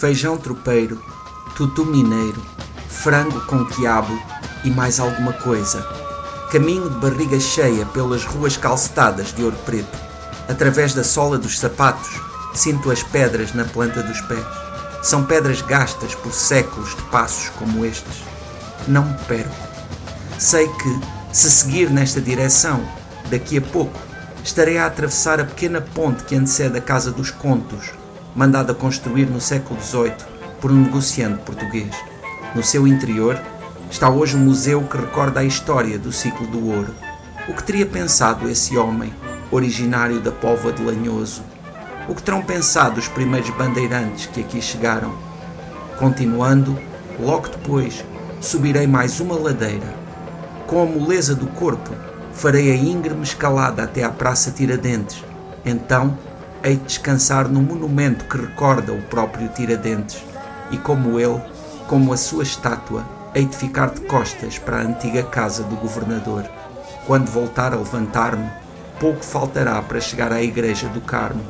feijão tropeiro, tutu mineiro, frango com quiabo e mais alguma coisa. Caminho de barriga cheia pelas ruas calcetadas de ouro preto. Através da sola dos sapatos, sinto as pedras na planta dos pés. São pedras gastas por séculos de passos como estes. Não me perco. Sei que, se seguir nesta direção, daqui a pouco estarei a atravessar a pequena ponte que antecede a Casa dos Contos, mandada construir no século XVIII por um negociante português. No seu interior está hoje um museu que recorda a história do ciclo do ouro. O que teria pensado esse homem, originário da Póvoa de Lanhoso? O que terão pensado os primeiros bandeirantes que aqui chegaram? Continuando, logo depois, subirei mais uma ladeira. Com a moleza do corpo, farei a íngreme escalada até à Praça Tiradentes. Então, hei de descansar no monumento que recorda o próprio Tiradentes. E como ele, como a sua estátua, hei de ficar de costas para a antiga casa do governador. Quando voltar a levantar-me, pouco faltará para chegar à Igreja do Carmo,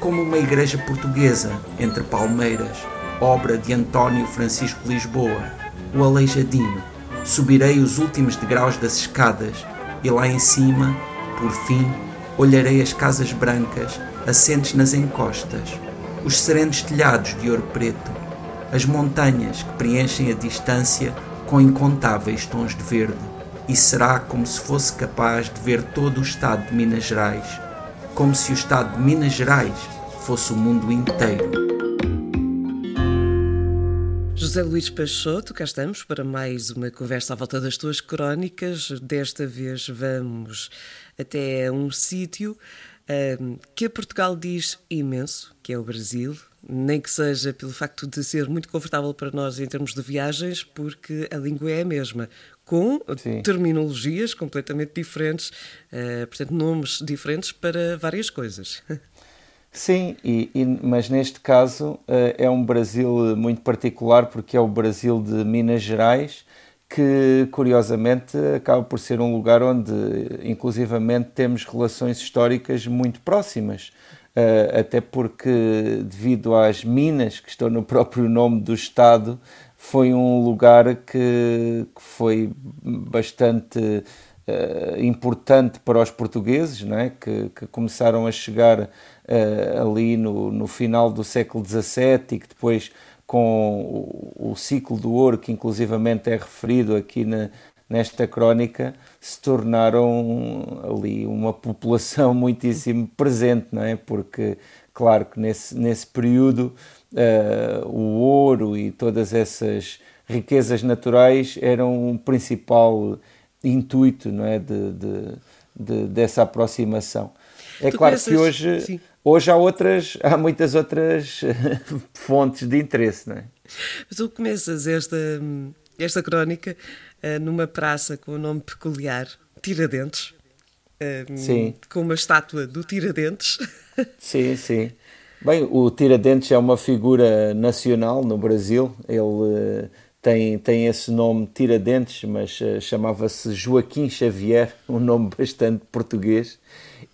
como uma igreja portuguesa entre palmeiras, obra de António Francisco Lisboa, o Aleijadinho. Subirei os últimos degraus das escadas e lá em cima, por fim, olharei as casas brancas assentes nas encostas, os serenos telhados de ouro preto, as montanhas que preenchem a distância com incontáveis tons de verde, e será como se fosse capaz de ver todo o estado de Minas Gerais, como se o estado de Minas Gerais fosse o mundo inteiro. José Luís Peixoto, cá estamos para mais uma conversa à volta das tuas crónicas. Desta vez vamos até um sítio um, que a Portugal diz imenso, que é o Brasil, nem que seja pelo facto de ser muito confortável para nós em termos de viagens, porque a língua é a mesma, com Sim. terminologias completamente diferentes, uh, portanto, nomes diferentes para várias coisas. Sim, e, e, mas neste caso uh, é um Brasil muito particular, porque é o Brasil de Minas Gerais, que curiosamente acaba por ser um lugar onde, inclusivamente, temos relações históricas muito próximas. Uh, até porque, devido às minas que estão no próprio nome do Estado, foi um lugar que, que foi bastante uh, importante para os portugueses, não é? que, que começaram a chegar uh, ali no, no final do século XVII e que depois com o, o ciclo do ouro, que inclusivamente é referido aqui na, nesta crónica se tornaram ali uma população muitíssimo presente, não é? Porque, claro que nesse, nesse período uh, o ouro e todas essas riquezas naturais eram o principal intuito, não é? De, de, de dessa aproximação. É tu claro que hoje, hoje há outras, há muitas outras fontes de interesse, não é? Mas tu começas esta, esta crónica uh, numa praça com o um nome peculiar, Tiradentes. Uh, sim. Com uma estátua do Tiradentes. sim, sim. Bem, o Tiradentes é uma figura nacional no Brasil. Ele uh, tem, tem esse nome Tiradentes, mas chamava-se Joaquim Xavier, um nome bastante português,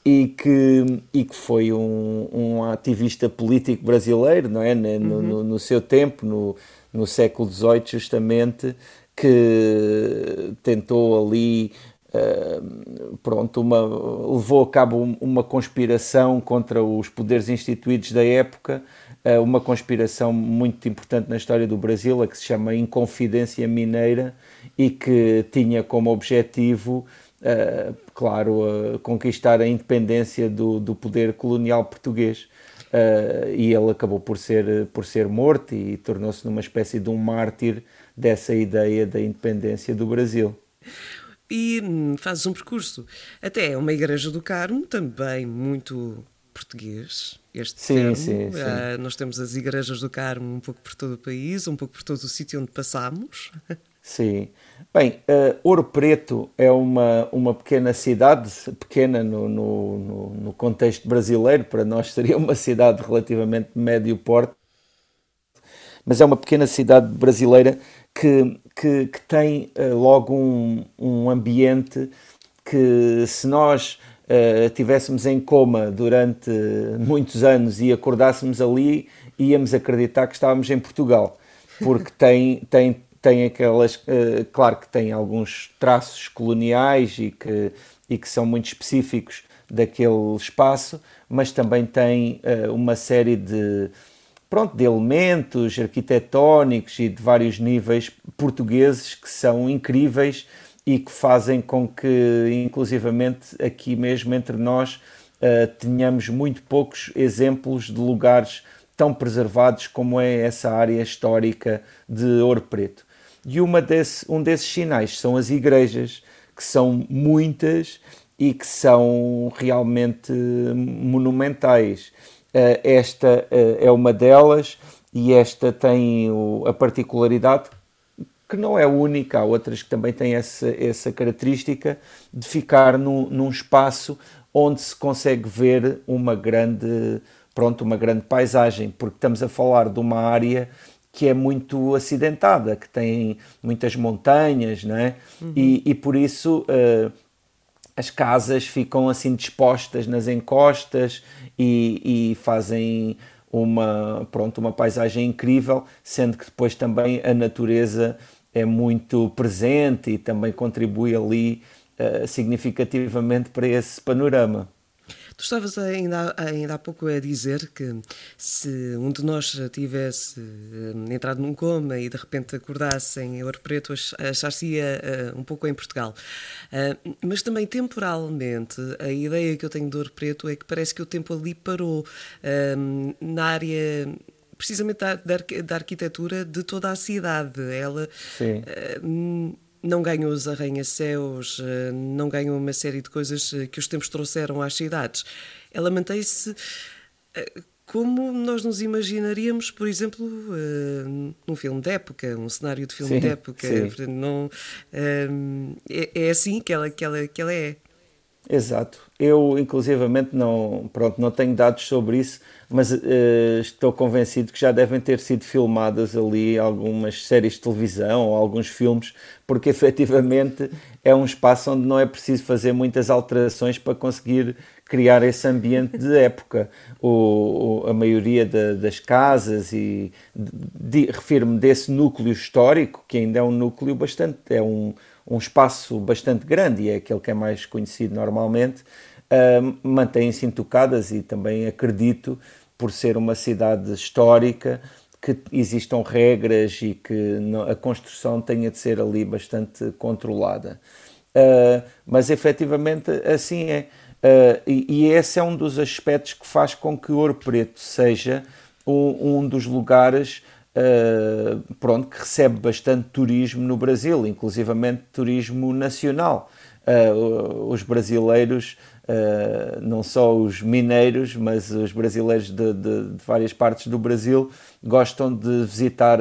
e que, e que foi um, um ativista político brasileiro, não é? No, uhum. no, no seu tempo, no, no século XVIII, justamente, que tentou ali Uh, pronto, uma, levou a cabo uma conspiração contra os poderes instituídos da época, uh, uma conspiração muito importante na história do Brasil, a que se chama Inconfidência Mineira e que tinha como objetivo, uh, claro, conquistar a independência do, do poder colonial português. e ele acabou por ser, por ser morto e tornou-se numa espécie de um mártir dessa ideia da independência do Brasil. E hum, fazes um percurso até uma igreja do Carmo, também muito português, este sim, termo. Sim, sim. Uh, nós temos as igrejas do Carmo um pouco por todo o país, um pouco por todo o sítio onde passamos. Sim. Bem, uh, Ouro Preto é uma, uma pequena cidade, pequena no, no, no, no contexto brasileiro, para nós seria uma cidade relativamente médio porte, mas é uma pequena cidade brasileira que, que, que tem uh, logo um, um ambiente que, se nós uh, tivéssemos em coma durante muitos anos e acordássemos ali, íamos acreditar que estávamos em Portugal, porque tem, tem, tem aquelas, uh, claro que tem alguns traços coloniais e que, e que são muito específicos daquele espaço, mas também tem uh, uma série de, pronto, de elementos arquitetónicos e de vários níveis portugueses que são incríveis e que fazem com que, inclusivamente, aqui mesmo entre nós, uh, tenhamos muito poucos exemplos de lugares tão preservados como é essa área histórica de Ouro Preto. E uma desse, um desses sinais são as igrejas, que são muitas e que são realmente monumentais. Uh, esta uh, é uma delas e esta tem a particularidade que não é única, há outras que também têm essa, essa característica de ficar num, num espaço onde se consegue ver uma grande, pronto, uma grande paisagem, porque estamos a falar de uma área que é muito acidentada, que tem muitas montanhas, não é? Uhum. E, e, por isso uh, as casas ficam assim dispostas nas encostas e, e, fazem uma, pronto, uma paisagem incrível, sendo que depois também a natureza é muito presente e também contribui ali uh, significativamente para esse panorama. Tu estavas ainda, ainda há pouco a dizer que se um de nós tivesse uh, entrado num coma e de repente acordasse em Ouro Preto, achar-se-ia uh, um pouco em Portugal. Uh, mas também temporalmente, a ideia que eu tenho de Ouro Preto é que parece que o tempo ali parou na área precisamente da, da, arquitetura de toda a cidade. Ela uh, não ganhou os arranha-céus, uh, não ganhou uma série de coisas eh, que os tempos trouxeram às cidades. Ela mantém-se uh, como nós nos imaginaríamos, por exemplo, uh, num filme de época, um cenário de filme sim, de época. Não, uh, é, é, assim que ela, que, ela, que ela é. Exato. Eu, inclusivamente, não, pronto, não tenho dados sobre isso, mas uh, estou convencido que já devem ter sido filmadas ali algumas séries de televisão ou alguns filmes, porque efetivamente é um espaço onde não é preciso fazer muitas alterações para conseguir criar esse ambiente de época. O, o a maioria de, das casas, e refiro-me desse núcleo histórico, que ainda é um núcleo bastante. É um, um espaço bastante grande e é aquele que é mais conhecido normalmente, uh, mantêm-se intocadas e também acredito, por ser uma cidade histórica, que existam regras e que a construção tenha de ser ali bastante controlada. Uh, mas efetivamente assim é. Uh, e, e, esse é um dos aspectos que faz com que Ouro Preto seja um, um dos lugares uh, pronto, que recebe bastante turismo no Brasil, inclusivamente turismo nacional. Uh, os brasileiros, uh, não só os mineiros, mas os brasileiros de, de, de várias partes do Brasil gostam de visitar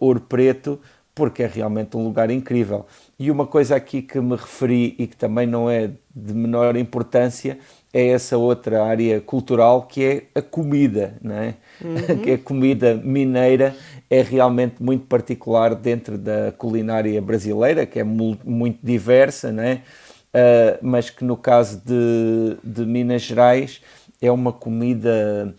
Ouro Preto porque é realmente um lugar incrível. E uma coisa aqui que me referi e que também não é de menor importância é essa outra área cultural que é a comida, não é? Uhum. que a comida mineira é realmente muito particular dentro da culinária brasileira, que é muito diversa, não é? Uh, mas que no caso de, de Minas Gerais é uma comida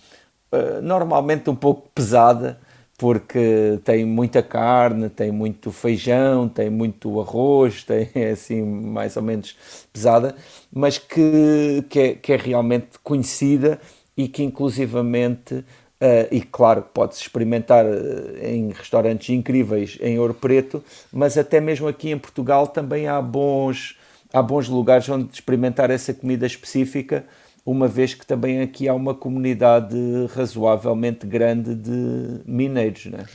uh, normalmente um pouco pesada, porque tem muita carne, tem muito feijão, tem muito arroz, tem é assim mais ou menos pesada, mas que, que, é, que é realmente conhecida e que inclusivamente Uh, e claro, pode-se experimentar eh, em restaurantes incríveis em Ouro Preto, mas até mesmo aqui em Portugal também há bons, há bons lugares onde experimentar essa comida específica uma vez que também aqui há uma comunidade razoavelmente grande de mineiros, não é?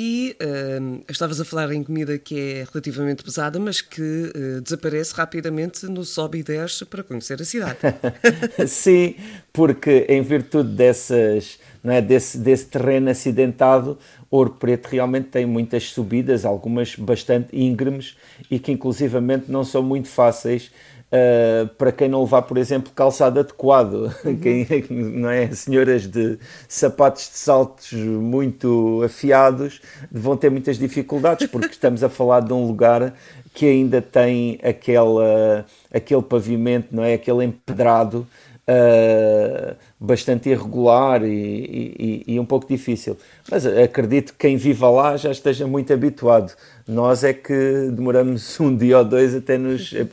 E uh, estavas a falar em comida que é relativamente pesada, mas que uh, desaparece rapidamente no sobe e desce para conhecer a cidade. Sim, porque em virtude dessas, não é, desse, desse terreno acidentado, Ouro Preto realmente tem muitas subidas, algumas bastante íngremes e que inclusivamente não são muito fáceis Uh, para quem não levar, por exemplo, calçado adequado, uhum. quem, não é? senhoras de sapatos de saltos muito afiados vão ter muitas dificuldades, porque estamos a falar de um lugar que ainda tem aquela, aquele pavimento, não é? aquele empedrado uh, bastante irregular e, e, e, um pouco difícil. Mas acredito que quem viva lá já esteja muito habituado. Nós é que demoramos um dia ou dois até nos eh,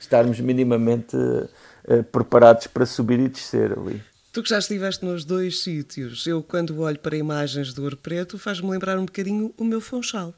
estarmos minimamente uh, preparados para subir e descer ali. Tu que já estiveste nos dois sítios, eu quando olho para imagens do Ouro Preto faz-me lembrar um bocadinho o meu Funchal,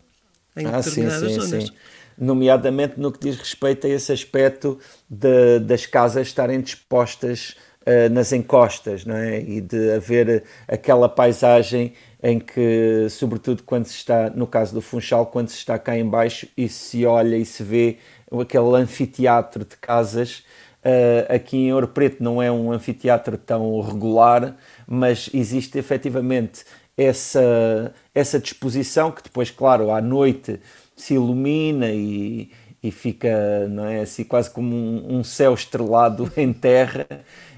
em ah, determinadas sim, sim, zonas. Sim nomeadamente no que diz respeito a esse aspecto de, das casas estarem dispostas uh, nas encostas, não é? E de haver aquela paisagem em que, sobretudo quando se está, no caso do Funchal, quando se está cá embaixo e se olha e se vê aquele anfiteatro de casas, uh, aqui em Ouro Preto não é um anfiteatro tão regular, mas existe efetivamente essa, essa disposição que depois, claro, à noite se ilumina e, e fica não é assim quase como um, um céu estrelado em terra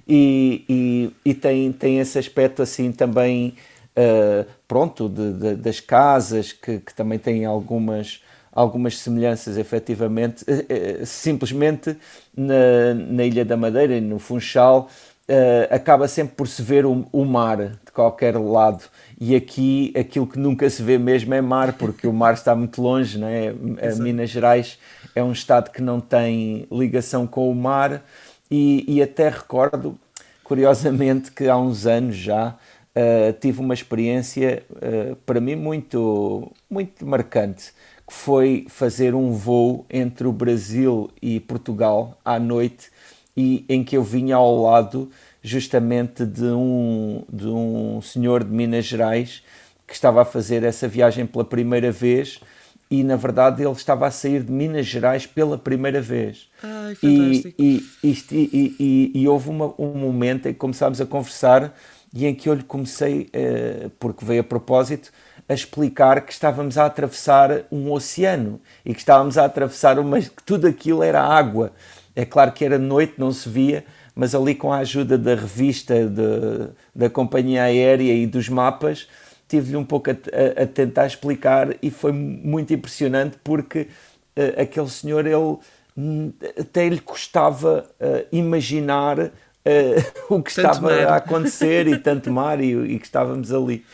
e, e, e, tem, tem esse aspecto assim também uh, pronto de, de, das casas que, que também têm algumas algumas semelhanças efetivamente uh, uh, simplesmente na, na Ilha da Madeira e no Funchal uh, acaba sempre por se ver o, o, mar de qualquer lado. E aqui aquilo que nunca se vê mesmo é mar, porque o mar está muito longe, não é? Minas Gerais é um estado que não tem ligação com o mar. E, e até recordo, curiosamente, que há uns anos já uh, tive uma experiência uh, para mim muito, muito marcante, que foi fazer um voo entre o Brasil e Portugal à noite e em que eu vinha ao lado justamente de um, de um senhor de Minas Gerais que estava a fazer essa viagem pela primeira vez e na verdade ele estava a sair de Minas Gerais pela primeira vez. Ai. E, e, e, e, e houve uma, um momento em que começámos a conversar e em que eu lhe comecei, uh, porque veio a propósito, a explicar que estávamos a atravessar um oceano e que estávamos a atravessar uma. que tudo aquilo era água é claro que era noite, não se via, mas ali com a ajuda da revista de, da companhia aérea e dos mapas, tive-lhe um pouco a, a, a, tentar explicar e foi muito impressionante porque uh, aquele senhor, ele hum, até lhe custava uh, imaginar uh, o que tanto estava mar. a acontecer e tanto mar e, e que estávamos ali.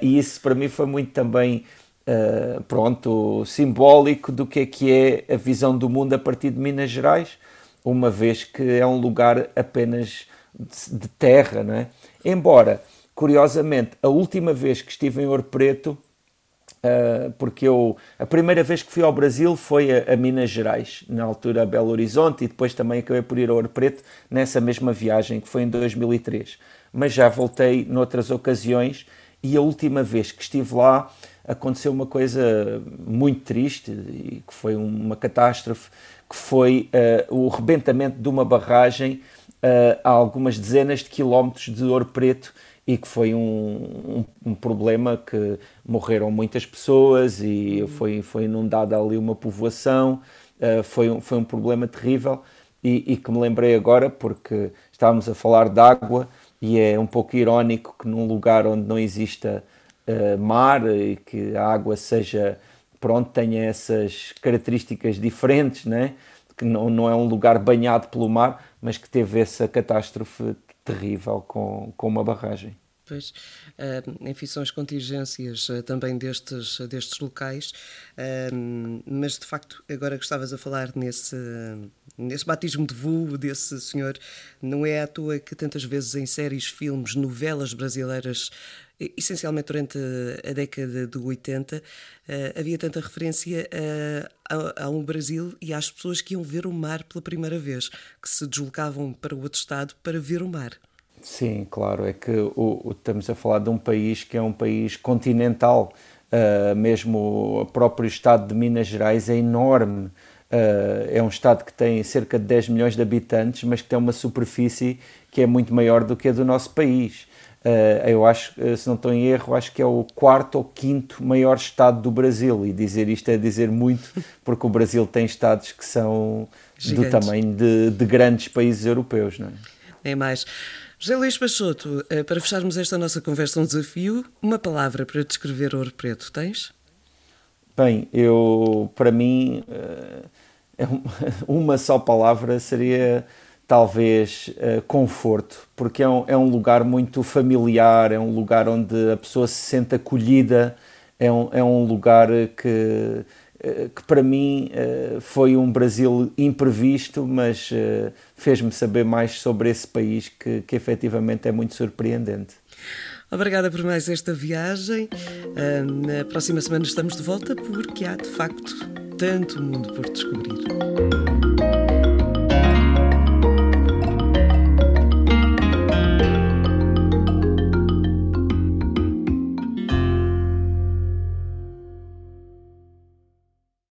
e isso para mim foi muito também Uh, pronto, simbólico do que é que é a visão do mundo a partir de Minas Gerais, uma vez que é um lugar apenas de terra, não é? Embora, curiosamente, a última vez que estive em Ouro Preto, uh, porque eu a primeira vez que fui ao Brasil foi a, a, Minas Gerais, na altura a Belo Horizonte, e depois também acabei por ir a Ouro Preto nessa mesma viagem que foi em 2003. Mas já voltei noutras ocasiões e a última vez que estive lá aconteceu uma coisa muito triste e que foi uma catástrofe que foi uh, o rebentamento de uma barragem uh, a algumas dezenas de quilómetros de Ouro Preto e que foi um, um, um, problema que morreram muitas pessoas e foi, foi inundada ali uma povoação, uh, foi, um, foi um problema terrível e, e, que me lembrei agora porque estávamos a falar de água e é um pouco irónico que num lugar onde não exista uh, mar e que a água seja pronto, tenha essas características diferentes, né? que não, não é um lugar banhado pelo mar, mas que teve essa catástrofe terrível com, com uma barragem. Pois, uh, enfim, são as contingências uh, também destes, destes locais, mas de facto, agora que estavas a falar nesse, nesse batismo de voo desse senhor, não é à toa que tantas vezes em séries, filmes, novelas brasileiras essencialmente durante a década de 80, eh, havia tanta referência a, a, um Brasil e às pessoas que iam ver o mar pela primeira vez, que se deslocavam para outro estado para ver o mar. Sim, claro, é que o, o, estamos a falar de um país que é um país continental, uh, mesmo o próprio estado de Minas Gerais é enorme, uh, é um estado que tem cerca de 10 milhões de habitantes, mas que tem uma superfície que é muito maior do que a do nosso país. Uh, eu acho, se não estou em erro, acho que é o quarto ou quinto maior estado do Brasil. E dizer isto é dizer muito, porque o Brasil tem estados que são Gigantes. do tamanho de, de, grandes países europeus. Não é? é mais. José Luís Peixoto, para fecharmos esta nossa conversa, um desafio, uma palavra para descrever Ouro Preto, tens? Bem, eu, para mim, uma só palavra seria talvez uh, conforto, porque é um, é um lugar muito familiar, é um lugar onde a pessoa se sente acolhida, é um, é um lugar que, uh, que para mim uh, foi um Brasil imprevisto, mas fez-me saber mais sobre esse país que, que efetivamente é muito surpreendente. Obrigada por mais esta viagem. na próxima semana estamos de volta porque há de facto tanto mundo por descobrir.